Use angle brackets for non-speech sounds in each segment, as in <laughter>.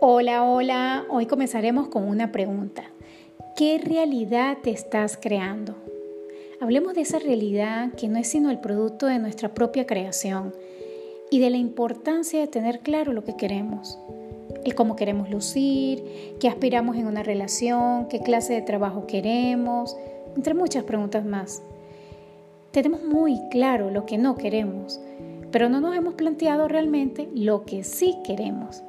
Hola, hola. Hoy comenzaremos con una pregunta. ¿Qué realidad te estás creando? Hablemos de esa realidad que no es sino el producto de nuestra propia creación y de la importancia de tener claro lo que queremos, el cómo queremos lucir, qué aspiramos en una relación, qué clase de trabajo queremos, entre muchas preguntas más. Tenemos muy claro lo que no queremos, pero no nos hemos planteado realmente lo que sí queremos.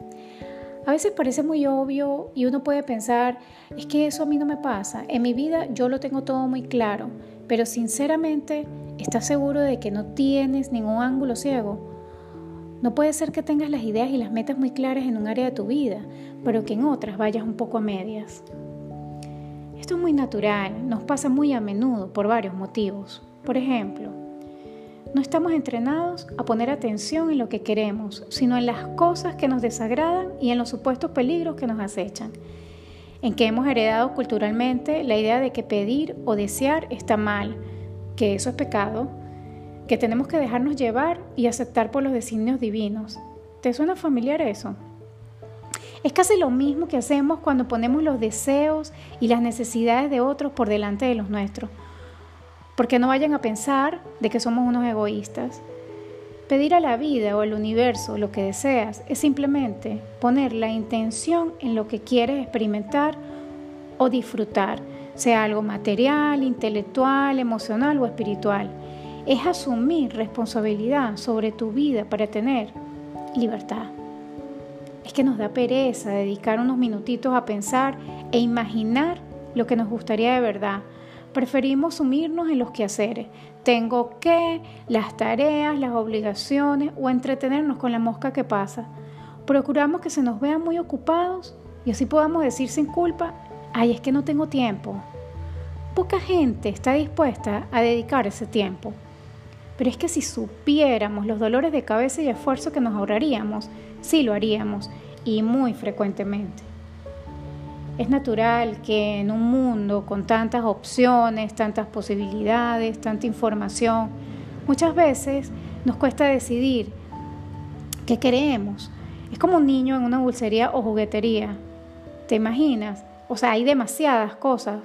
A veces parece muy obvio y uno puede pensar, es que eso a mí no me pasa. En mi vida yo lo tengo todo muy claro, pero sinceramente, ¿estás seguro de que no tienes ningún ángulo ciego? No puede ser que tengas las ideas y las metas muy claras en un área de tu vida, pero que en otras vayas un poco a medias. Esto es muy natural, nos pasa muy a menudo por varios motivos. Por ejemplo, no estamos entrenados a poner atención en lo que queremos, sino en las cosas que nos desagradan y en los supuestos peligros que nos acechan. En que hemos heredado culturalmente la idea de que pedir o desear está mal, que eso es pecado, que tenemos que dejarnos llevar y aceptar por los designios divinos. ¿Te suena familiar eso? Es casi lo mismo que hacemos cuando ponemos los deseos y las necesidades de otros por delante de los nuestros porque no vayan a pensar de que somos unos egoístas. Pedir a la vida o al universo lo que deseas es simplemente poner la intención en lo que quieres experimentar o disfrutar, sea algo material, intelectual, emocional o espiritual. Es asumir responsabilidad sobre tu vida para tener libertad. Es que nos da pereza dedicar unos minutitos a pensar e imaginar lo que nos gustaría de verdad Preferimos sumirnos en los quehaceres. Tengo que, las tareas, las obligaciones o entretenernos con la mosca que pasa. Procuramos que se nos vean muy ocupados y así podamos decir sin culpa, ay, es que no tengo tiempo. Poca gente está dispuesta a dedicar ese tiempo. Pero es que si supiéramos los dolores de cabeza y esfuerzo que nos ahorraríamos, sí lo haríamos y muy frecuentemente. Es natural que en un mundo con tantas opciones, tantas posibilidades, tanta información, muchas veces nos cuesta decidir qué queremos. Es como un niño en una dulcería o juguetería. ¿Te imaginas? O sea, hay demasiadas cosas.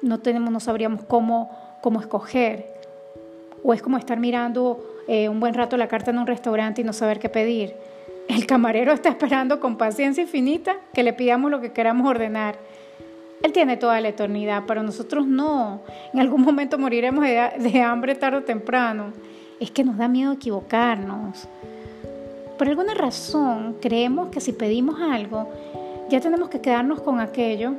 No tenemos, no sabríamos cómo, cómo escoger. O es como estar mirando eh, un buen rato la carta en un restaurante y no saber qué pedir. El camarero está esperando con paciencia infinita que le pidamos lo que queramos ordenar. Él tiene toda la eternidad, pero nosotros no. En algún momento moriremos de, hambre tarde o temprano. Es que nos da miedo equivocarnos. Por alguna razón creemos que si pedimos algo, ya tenemos que quedarnos con aquello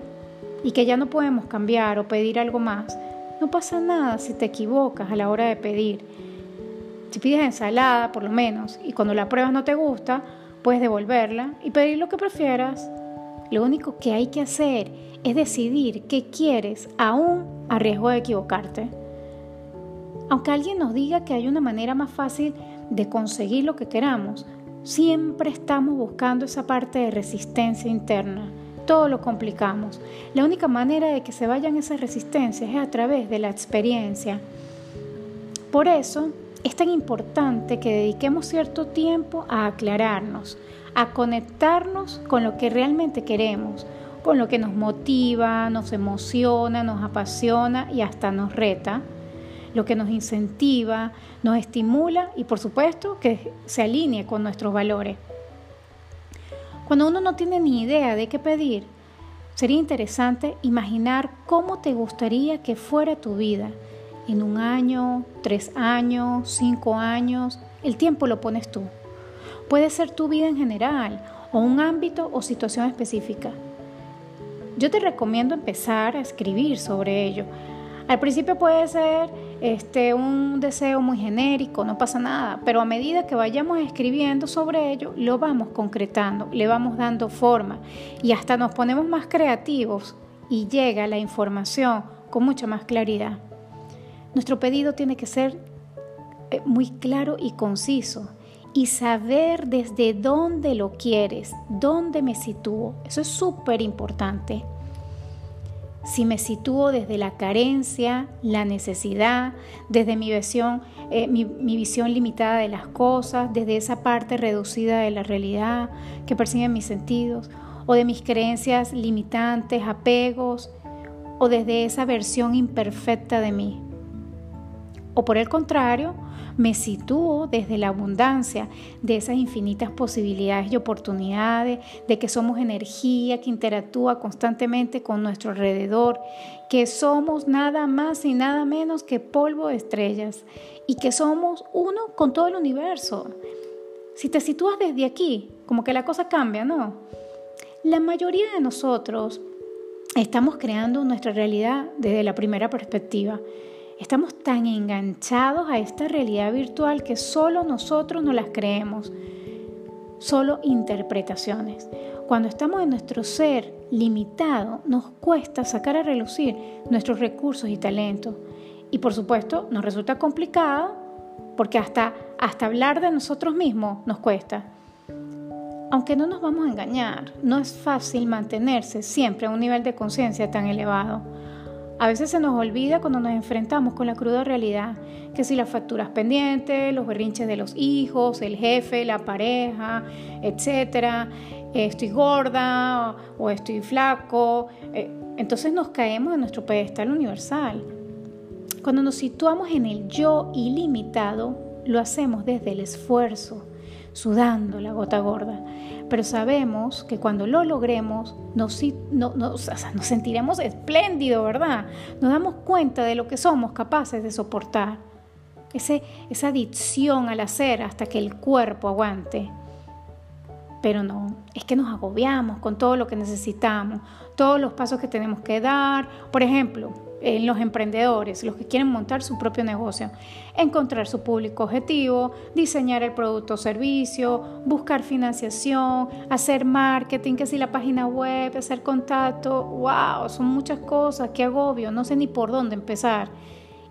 y que ya no podemos cambiar o pedir algo más. No pasa nada si te equivocas a la hora de pedir. Si pides ensalada, por lo menos, y cuando la pruebas no te gusta, puedes devolverla y pedir lo que prefieras. Lo único que hay que hacer es decidir qué quieres, aún a riesgo de equivocarte. Aunque alguien nos diga que hay una manera más fácil de conseguir lo que queramos, siempre estamos buscando esa parte de resistencia interna. Todo lo complicamos. La única manera de que se vayan esas resistencias es a través de la experiencia. Por eso, es tan importante que dediquemos cierto tiempo a aclararnos, a conectarnos con lo que realmente queremos, con lo que nos motiva, nos emociona, nos apasiona y hasta nos reta, lo que nos incentiva, nos estimula y por supuesto que se alinee con nuestros valores. Cuando uno no tiene ni idea de qué pedir, sería interesante imaginar cómo te gustaría que fuera tu vida en un año, tres años, cinco años, el tiempo lo pones tú. Puede ser tu vida en general o un ámbito o situación específica. Yo te recomiendo empezar a escribir sobre ello. Al principio puede ser este, un deseo muy genérico, no pasa nada, pero a medida que vayamos escribiendo sobre ello, lo vamos concretando, le vamos dando forma y hasta nos ponemos más creativos y llega la información con mucha más claridad. Nuestro pedido tiene que ser eh, muy claro y conciso y saber desde dónde lo quieres, dónde me sitúo. Eso es súper importante. si me sitúo desde la carencia, la necesidad, desde mi visión, eh, mi, visión limitada de las cosas, desde esa parte reducida de la realidad que persiguen mis sentidos, o de mis creencias limitantes, apegos, o desde esa versión imperfecta de mí. O por el contrario, me sitúo desde la abundancia de esas infinitas posibilidades y oportunidades, de que somos energía que interactúa constantemente con nuestro alrededor, que somos nada más y nada menos que polvo de estrellas y que somos uno con todo el universo. Si te sitúas desde aquí, como que la cosa cambia, ¿no? La mayoría de nosotros estamos creando nuestra realidad desde la primera perspectiva Estamos tan enganchados a esta realidad virtual que solo nosotros no las creemos, solo interpretaciones. Cuando estamos en nuestro ser limitado, nos cuesta sacar a relucir nuestros recursos y talentos. Y por supuesto, nos resulta complicado porque hasta, hasta hablar de nosotros mismos nos cuesta. Aunque no nos vamos a engañar, no es fácil mantenerse siempre a un nivel de conciencia tan elevado. A veces se nos olvida cuando nos enfrentamos con la cruda realidad, que si las facturas pendientes, los berrinches de los hijos, el jefe, la pareja, etcétera, estoy gorda o estoy flaco, eh, entonces nos caemos en nuestro pedestal universal. Cuando nos situamos en el yo ilimitado, lo hacemos desde el esfuerzo, sudando la gota gorda. Pero sabemos que cuando lo logremos nos, nos sentiremos espléndidos, ¿verdad? Nos damos cuenta de lo que somos capaces de soportar. Ese, esa adicción al hacer hasta que el cuerpo aguante. Pero no, es que nos agobiamos con todo lo que necesitamos, todos los pasos que tenemos que dar. Por ejemplo, en los emprendedores, los que quieren montar su propio negocio, encontrar su público objetivo, diseñar el producto o servicio, buscar financiación, hacer marketing, que si la página web, hacer contacto, wow, son muchas cosas, qué agobio, no sé ni por dónde empezar.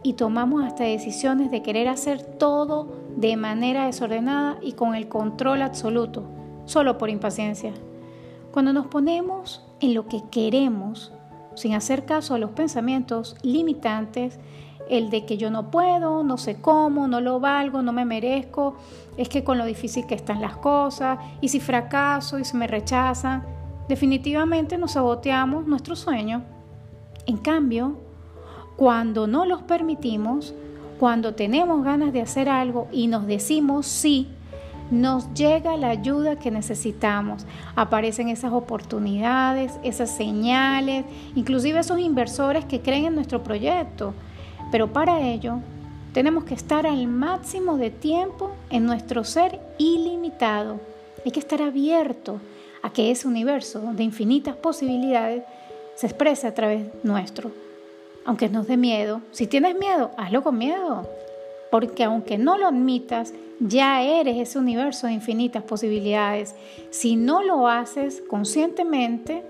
Y tomamos hasta decisiones de querer hacer todo de manera desordenada y con el control absoluto, solo por impaciencia. Cuando nos ponemos en lo que queremos, sin hacer caso a los pensamientos limitantes, el de que yo no puedo, no sé cómo, no lo valgo, no me merezco, es que con lo difícil que están las cosas, y si fracaso y se me rechazan, definitivamente nos saboteamos nuestro sueño. En cambio, cuando no los permitimos, cuando tenemos ganas de hacer algo y nos decimos sí, nos llega la ayuda que necesitamos. Aparecen esas oportunidades, esas señales, inclusive esos inversores que creen en nuestro proyecto. Pero para ello tenemos que estar al máximo de tiempo en nuestro ser ilimitado. Hay que estar abierto a que ese universo de infinitas posibilidades se exprese a través nuestro. Aunque nos dé miedo, si tienes miedo, hazlo con miedo. Porque aunque no lo admitas, ya eres ese universo de infinitas posibilidades. Si no lo haces conscientemente,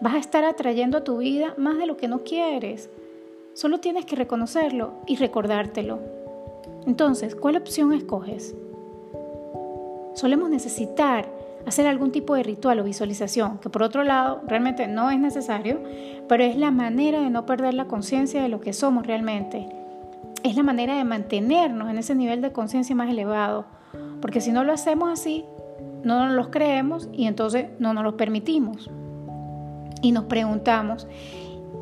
vas a estar atrayendo a tu vida más de lo que no quieres. Solo tienes que reconocerlo y recordártelo. Entonces, ¿cuál opción escoges? Solemos necesitar hacer algún tipo de ritual o visualización, que por otro lado realmente no es necesario, pero es la manera de no perder la conciencia de lo que somos realmente es la manera de mantenernos en ese nivel de conciencia más elevado. Porque si no lo hacemos así, no nos los creemos y entonces no nos los permitimos. Y nos preguntamos,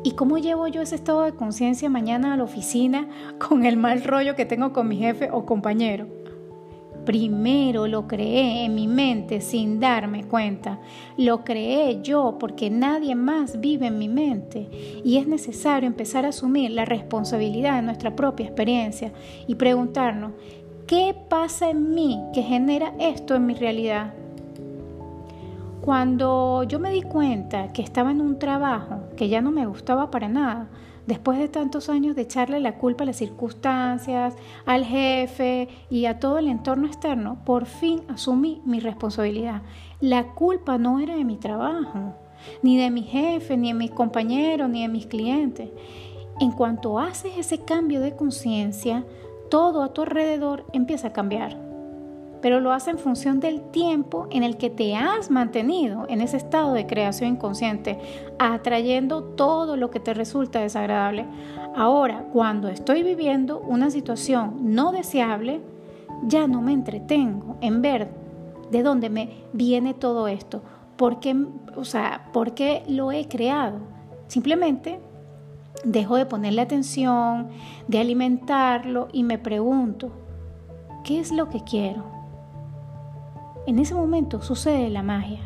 ¿y cómo llevo yo ese estado de conciencia mañana a la oficina con el mal rollo que tengo con mi jefe o compañero? Primero lo creé en mi mente sin darme cuenta. Lo creé yo porque nadie más vive en mi mente. Y es necesario empezar a asumir la responsabilidad de nuestra propia experiencia y preguntarnos, ¿qué pasa en mí que genera esto en mi realidad? Cuando yo me di cuenta que estaba en un trabajo que ya no me gustaba para nada, Después de tantos años de echarle la culpa a las circunstancias, al jefe y a todo el entorno externo, por fin asumí mi responsabilidad. La culpa no era de mi trabajo, ni de mi jefe, ni de mis compañeros, ni de mis clientes. En cuanto haces ese cambio de conciencia, todo a tu alrededor empieza a cambiar. Pero lo hace en función del tiempo en el que te has mantenido en ese estado de creación inconsciente, atrayendo todo lo que te resulta desagradable. Ahora, cuando estoy viviendo una situación no deseable, ya no me entretengo en ver de dónde me viene todo esto, por qué, o sea, lo he creado. Simplemente dejo de ponerle atención, de alimentarlo y me pregunto, ¿qué es lo que quiero? En ese momento sucede la magia.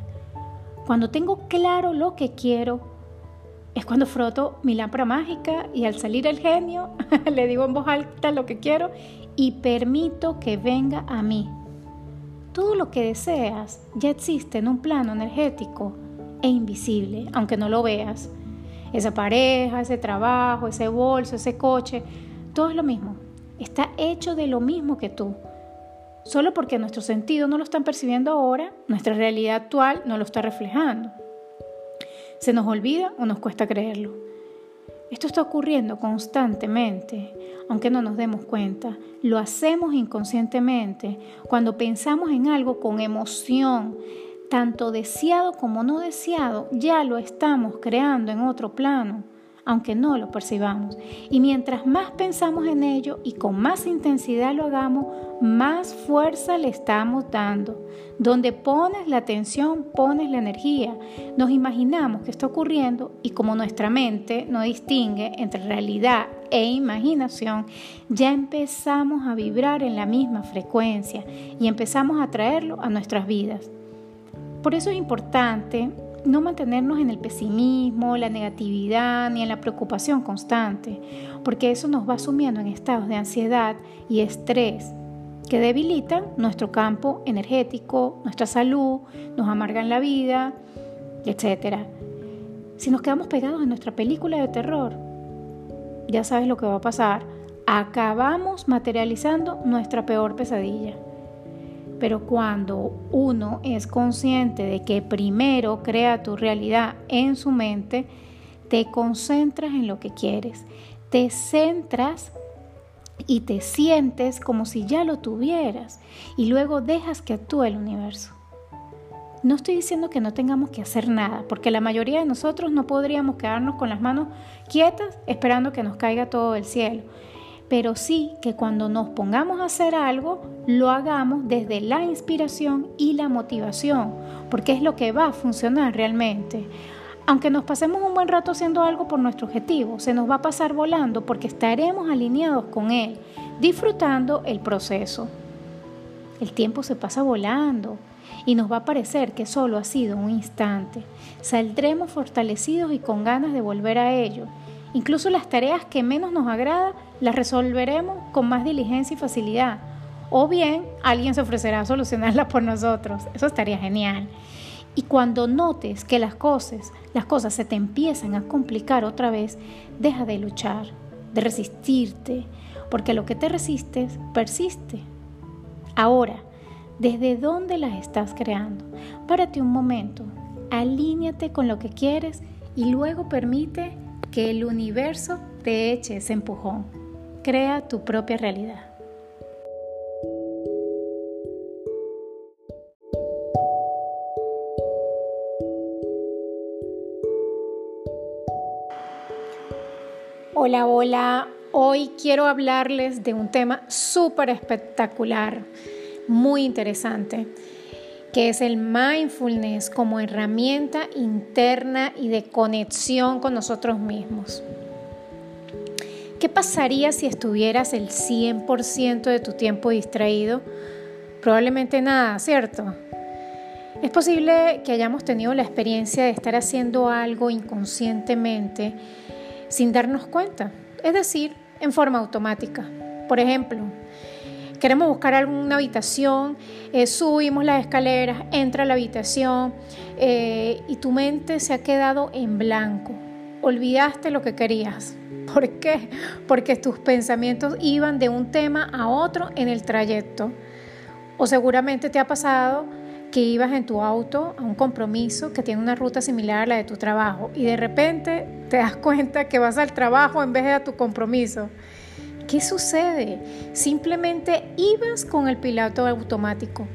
Cuando tengo claro lo que quiero, es cuando froto mi lámpara mágica y al salir el genio <laughs> le digo en voz alta lo que quiero y permito que venga a mí. Todo lo que deseas ya existe en un plano energético e invisible, aunque no lo veas. Esa pareja, ese trabajo, ese bolso, ese coche, todo es lo mismo. Está hecho de lo mismo que tú. Solo porque nuestros sentidos no lo están percibiendo ahora, nuestra realidad actual no lo está reflejando. Se nos olvida o nos cuesta creerlo. Esto está ocurriendo constantemente, aunque no nos demos cuenta. Lo hacemos inconscientemente cuando pensamos en algo con emoción, tanto deseado como no deseado, ya lo estamos creando en otro plano aunque no lo percibamos. Y mientras más pensamos en ello y con más intensidad lo hagamos, más fuerza le estamos dando. Donde pones la atención, pones la energía. Nos imaginamos que está ocurriendo y como nuestra mente no distingue entre realidad e imaginación, ya empezamos a vibrar en la misma frecuencia y empezamos a traerlo a nuestras vidas. Por eso es importante no mantenernos en el pesimismo, la negatividad ni en la preocupación constante, porque eso nos va sumiendo en estados de ansiedad y estrés que debilitan nuestro campo energético, nuestra salud, nos amargan la vida, etc. Si nos quedamos pegados en nuestra película de terror, ya sabes lo que va a pasar, acabamos materializando nuestra peor pesadilla. Pero cuando uno es consciente de que primero crea tu realidad en su mente, te concentras en lo que quieres, te centras y te sientes como si ya lo tuvieras y luego dejas que actúe el universo. No estoy diciendo que no tengamos que hacer nada, porque la mayoría de nosotros no podríamos quedarnos con las manos quietas esperando que nos caiga todo del cielo pero sí que cuando nos pongamos a hacer algo, lo hagamos desde la inspiración y la motivación, porque es lo que va a funcionar realmente. Aunque nos pasemos un buen rato haciendo algo por nuestro objetivo, se nos va a pasar volando porque estaremos alineados con él, disfrutando el proceso. El tiempo se pasa volando y nos va a parecer que solo ha sido un instante. Saldremos fortalecidos y con ganas de volver a ello Incluso las tareas que menos nos agrada las resolveremos con más diligencia y facilidad. O bien alguien se ofrecerá a solucionarlas por nosotros. Eso estaría genial. Y cuando notes que las cosas, las cosas se te empiezan a complicar otra vez, deja de luchar, de resistirte, porque lo que te resistes persiste. Ahora, ¿desde dónde las estás creando? Párate un momento, alíñate con lo que quieres y luego permite que el universo te eche ese empujón. Crea tu propia realidad. Hola, hola. Hoy quiero hablarles de un tema súper espectacular, muy interesante que es el mindfulness como herramienta interna y de conexión con nosotros mismos. ¿Qué pasaría si estuvieras el 100% de tu tiempo distraído? Probablemente nada, ¿cierto? Es posible que hayamos tenido la experiencia de estar haciendo algo inconscientemente sin darnos cuenta, es decir, en forma automática. Por ejemplo, queremos buscar alguna habitación, eh, subimos las escaleras, entra a la habitación eh, y tu mente se ha quedado en blanco. Olvidaste lo que querías. ¿Por qué? Porque tus pensamientos iban de un tema a otro en el trayecto. O seguramente te ha pasado que ibas en tu auto a un compromiso que tiene una ruta similar a la de tu trabajo y de repente te das cuenta que vas al trabajo en vez de a tu compromiso. ¿Qué sucede? Simplemente ibas con el piloto automático.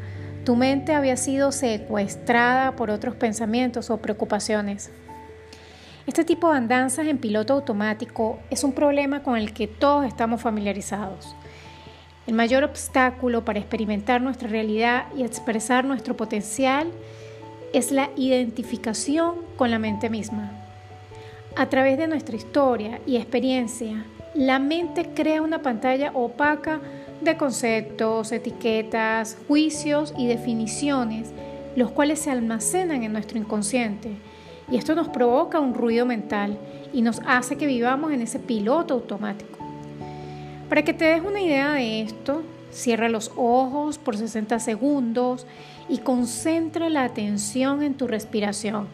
Tu mente había sido secuestrada por otros pensamientos o preocupaciones. Este tipo de andanzas en piloto automático es un problema con el que todos estamos familiarizados. El mayor obstáculo para experimentar nuestra realidad y expresar nuestro potencial es la identificación con la mente misma. A través de nuestra historia y experiencia, la mente crea una pantalla opaca de conceptos, etiquetas, juicios y definiciones, los cuales se almacenan en nuestro inconsciente. Y esto nos provoca un ruido mental y nos hace que vivamos en ese piloto automático. Para que te des una idea de esto, cierra los ojos por 60 segundos y concentra la atención en tu respiración.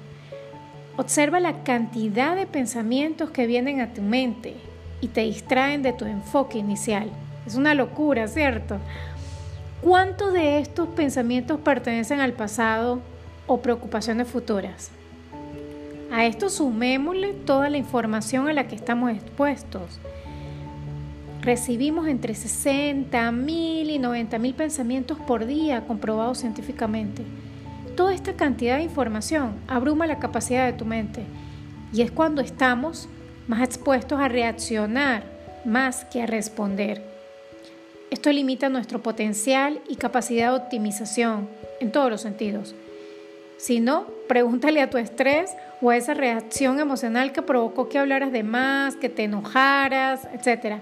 Observa la cantidad de pensamientos que vienen a tu mente y te distraen de tu enfoque inicial. Es una locura, ¿cierto? ¿Cuántos de estos pensamientos pertenecen al pasado o preocupaciones futuras? A esto sumémosle toda la información a la que estamos expuestos. Recibimos entre 60 mil y 90 mil pensamientos por día comprobados científicamente. Toda esta cantidad de información abruma la capacidad de tu mente y es cuando estamos más expuestos a reaccionar más que a responder. Esto limita nuestro potencial y capacidad de optimización en todos los sentidos. Si no, pregúntale a tu estrés o a esa reacción emocional que provocó que hablaras de más, que te enojaras, etc.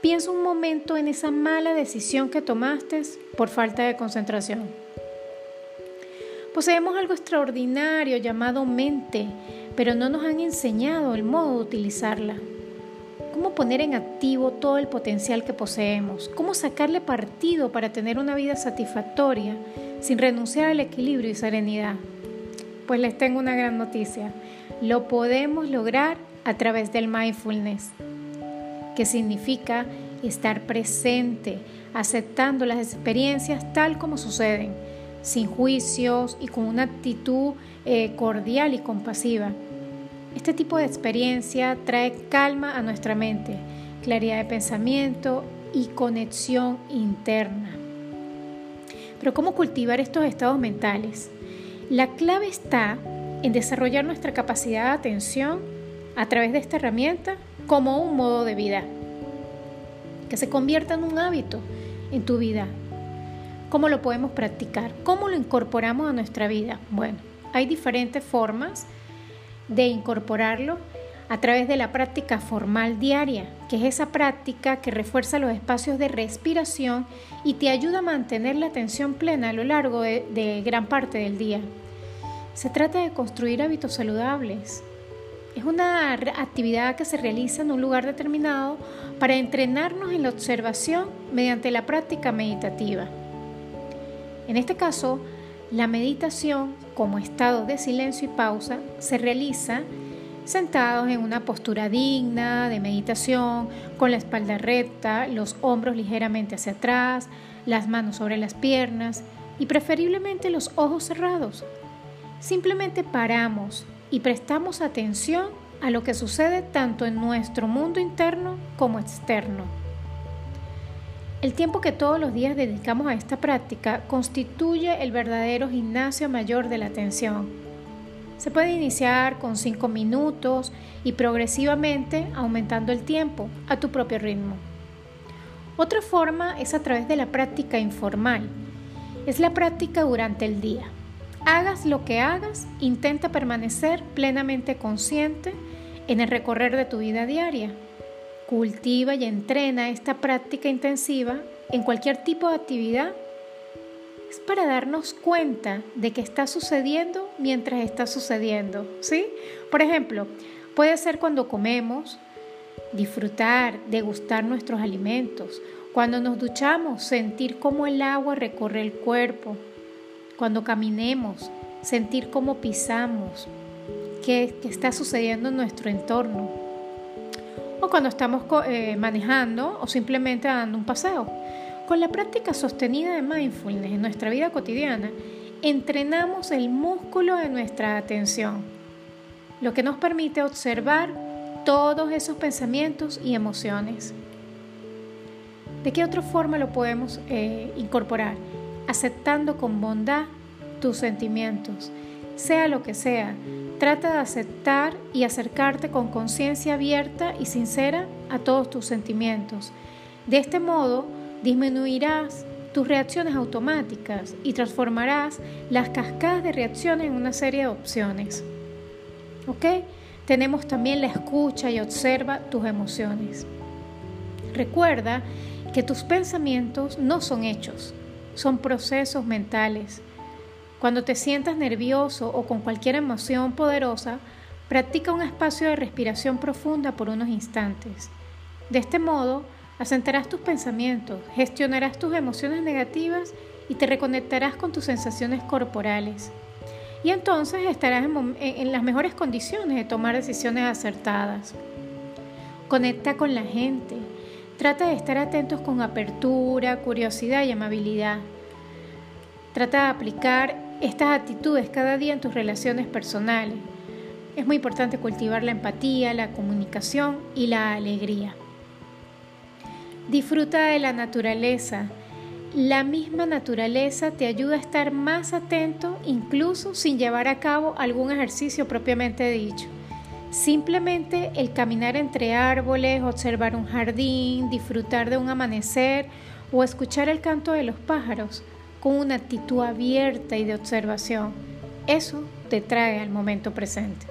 Piensa un momento en esa mala decisión que tomaste por falta de concentración. Poseemos algo extraordinario llamado mente, pero no nos han enseñado el modo de utilizarla. ¿Cómo poner en activo todo el potencial que poseemos? ¿Cómo sacarle partido para tener una vida satisfactoria sin renunciar al equilibrio y serenidad? Pues les tengo una gran noticia. Lo podemos lograr a través del mindfulness, que significa estar presente, aceptando las experiencias tal como suceden, sin juicios y con una actitud eh, cordial y compasiva. Este tipo de experiencia trae calma a nuestra mente, claridad de pensamiento y conexión interna. Pero ¿cómo cultivar estos estados mentales? La clave está en desarrollar nuestra capacidad de atención a través de esta herramienta como un modo de vida, que se convierta en un hábito en tu vida. ¿Cómo lo podemos practicar? ¿Cómo lo incorporamos a nuestra vida? Bueno, hay diferentes formas de incorporarlo a través de la práctica formal diaria, que es esa práctica que refuerza los espacios de respiración y te ayuda a mantener la atención plena a lo largo de, gran parte del día. Se trata de construir hábitos saludables. Es una actividad que se realiza en un lugar determinado para entrenarnos en la observación mediante la práctica meditativa. En este caso, la meditación como estado de silencio y pausa se realiza sentados en una postura digna de meditación, con la espalda recta, los hombros ligeramente hacia atrás, las manos sobre las piernas y preferiblemente los ojos cerrados. Simplemente paramos y prestamos atención a lo que sucede tanto en nuestro mundo interno como externo. El tiempo que todos los días dedicamos a esta práctica constituye el verdadero gimnasio mayor de la atención. Se puede iniciar con 5 minutos y progresivamente aumentando el tiempo a tu propio ritmo. Otra forma es a través de la práctica informal. Es la práctica durante el día. Hagas lo que hagas, intenta permanecer plenamente consciente en el recorrer de tu vida diaria cultiva y entrena esta práctica intensiva en cualquier tipo de actividad es para darnos cuenta de que está sucediendo mientras está sucediendo, ¿sí? Por ejemplo, puede ser cuando comemos, disfrutar, degustar nuestros alimentos, cuando nos duchamos, sentir cómo el agua recorre el cuerpo, cuando caminemos, sentir cómo pisamos, qué, qué está sucediendo en nuestro entorno o cuando estamos eh, manejando o simplemente dando un paseo. Con la práctica sostenida de mindfulness en nuestra vida cotidiana, entrenamos el músculo de nuestra atención, lo que nos permite observar todos esos pensamientos y emociones. ¿De qué otra forma lo podemos eh, incorporar? Aceptando con bondad tus sentimientos, sea lo que sea. Trata de aceptar y acercarte con conciencia abierta y sincera a todos tus sentimientos. De este modo, disminuirás tus reacciones automáticas y transformarás las cascadas de reacciones en una serie de opciones. ¿Ok? Tenemos también la escucha y observa tus emociones. Recuerda que tus pensamientos no son hechos, son procesos mentales. Cuando te sientas nervioso o con cualquier emoción poderosa, practica un espacio de respiración profunda por unos instantes. De este modo, asentarás tus pensamientos, gestionarás tus emociones negativas y te reconectarás con tus sensaciones corporales. Y entonces estarás en, en las mejores condiciones de tomar decisiones acertadas. Conecta con la gente, Trata de estar atentos con apertura, curiosidad y amabilidad. Trata de aplicar estas actitudes cada día en tus relaciones personales. Es muy importante cultivar la empatía, la comunicación y la alegría. Disfruta de la naturaleza. La misma naturaleza te ayuda a estar más atento incluso sin llevar a cabo algún ejercicio propiamente dicho. Simplemente el caminar entre árboles, observar un jardín, disfrutar de un amanecer o escuchar el canto de los pájaros con una actitud abierta y de observación, eso te trae al momento presente.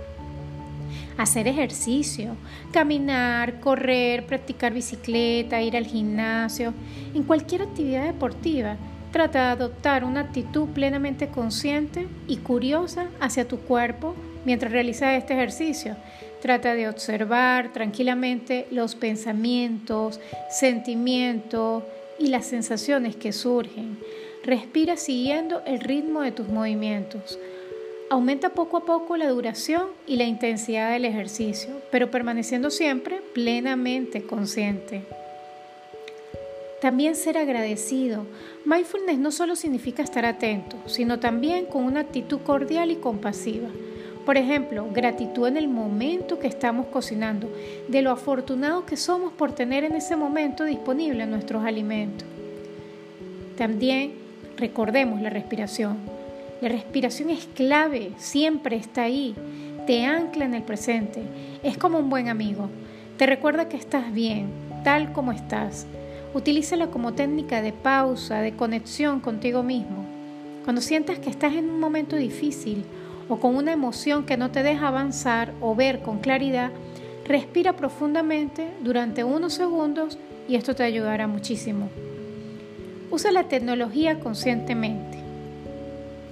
Hacer ejercicio, caminar, correr, practicar bicicleta, ir al gimnasio, en cualquier actividad deportiva, trata de adoptar una actitud plenamente consciente y curiosa hacia tu cuerpo mientras realizas este ejercicio. Trata de observar tranquilamente los pensamientos, sentimientos y las sensaciones que surgen. Respira siguiendo el ritmo de tus movimientos. Aumenta poco a poco la duración y la intensidad del ejercicio, pero permaneciendo siempre plenamente consciente. También ser agradecido. Mindfulness no solo significa estar atento, sino también con una actitud cordial y compasiva. Por ejemplo, gratitud en el momento que estamos cocinando, de lo afortunados que somos por tener en ese momento disponible nuestros alimentos. También recordemos la respiración. La respiración es clave, siempre está ahí, te ancla en el presente, es como un buen amigo, te recuerda que estás bien, tal como estás Utilízala como técnica de pausa, de conexión contigo mismo. Cuando sientas que estás en un momento difícil o con una emoción que no te deja avanzar o ver con claridad, respira profundamente durante unos segundos y esto te ayudará muchísimo. Usa la tecnología conscientemente.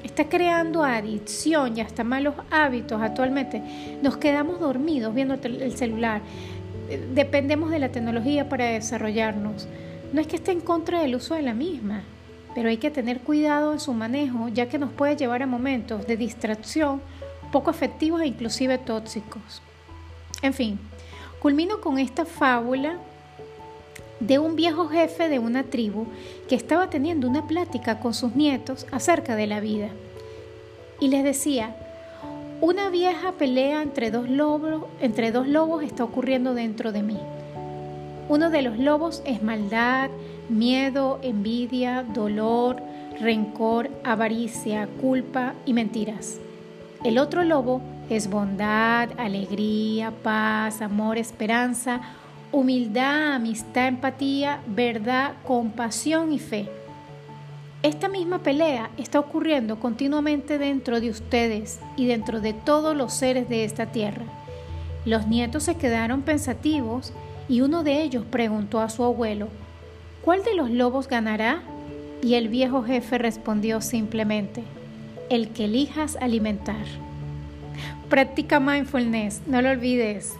Está creando adicción y hasta malos hábitos actualmente. Nos quedamos dormidos viendo el celular. Dependemos de la tecnología para desarrollarnos. No es que esté en contra del uso de la misma, pero hay que tener cuidado en su manejo ya que nos puede llevar a momentos de distracción poco efectivos e inclusive tóxicos. En fin, culmino con esta fábula de un viejo jefe de una tribu que estaba teniendo una plática con sus nietos acerca de la vida. Y les decía, una vieja pelea entre dos lobos, entre dos lobos está ocurriendo dentro de mí. Uno de los lobos es maldad, miedo, envidia, dolor, rencor, avaricia, culpa y mentiras. El otro lobo es bondad, alegría, paz, amor, esperanza, humildad, amistad, empatía, verdad, compasión y fe. Esta misma pelea está ocurriendo continuamente dentro de ustedes y dentro de todos los seres de esta tierra. Los nietos se quedaron pensativos y uno de ellos preguntó a su abuelo, ¿cuál de los lobos ganará? Y el viejo jefe respondió simplemente, el que elijas alimentar. Practica mindfulness, no lo olvides.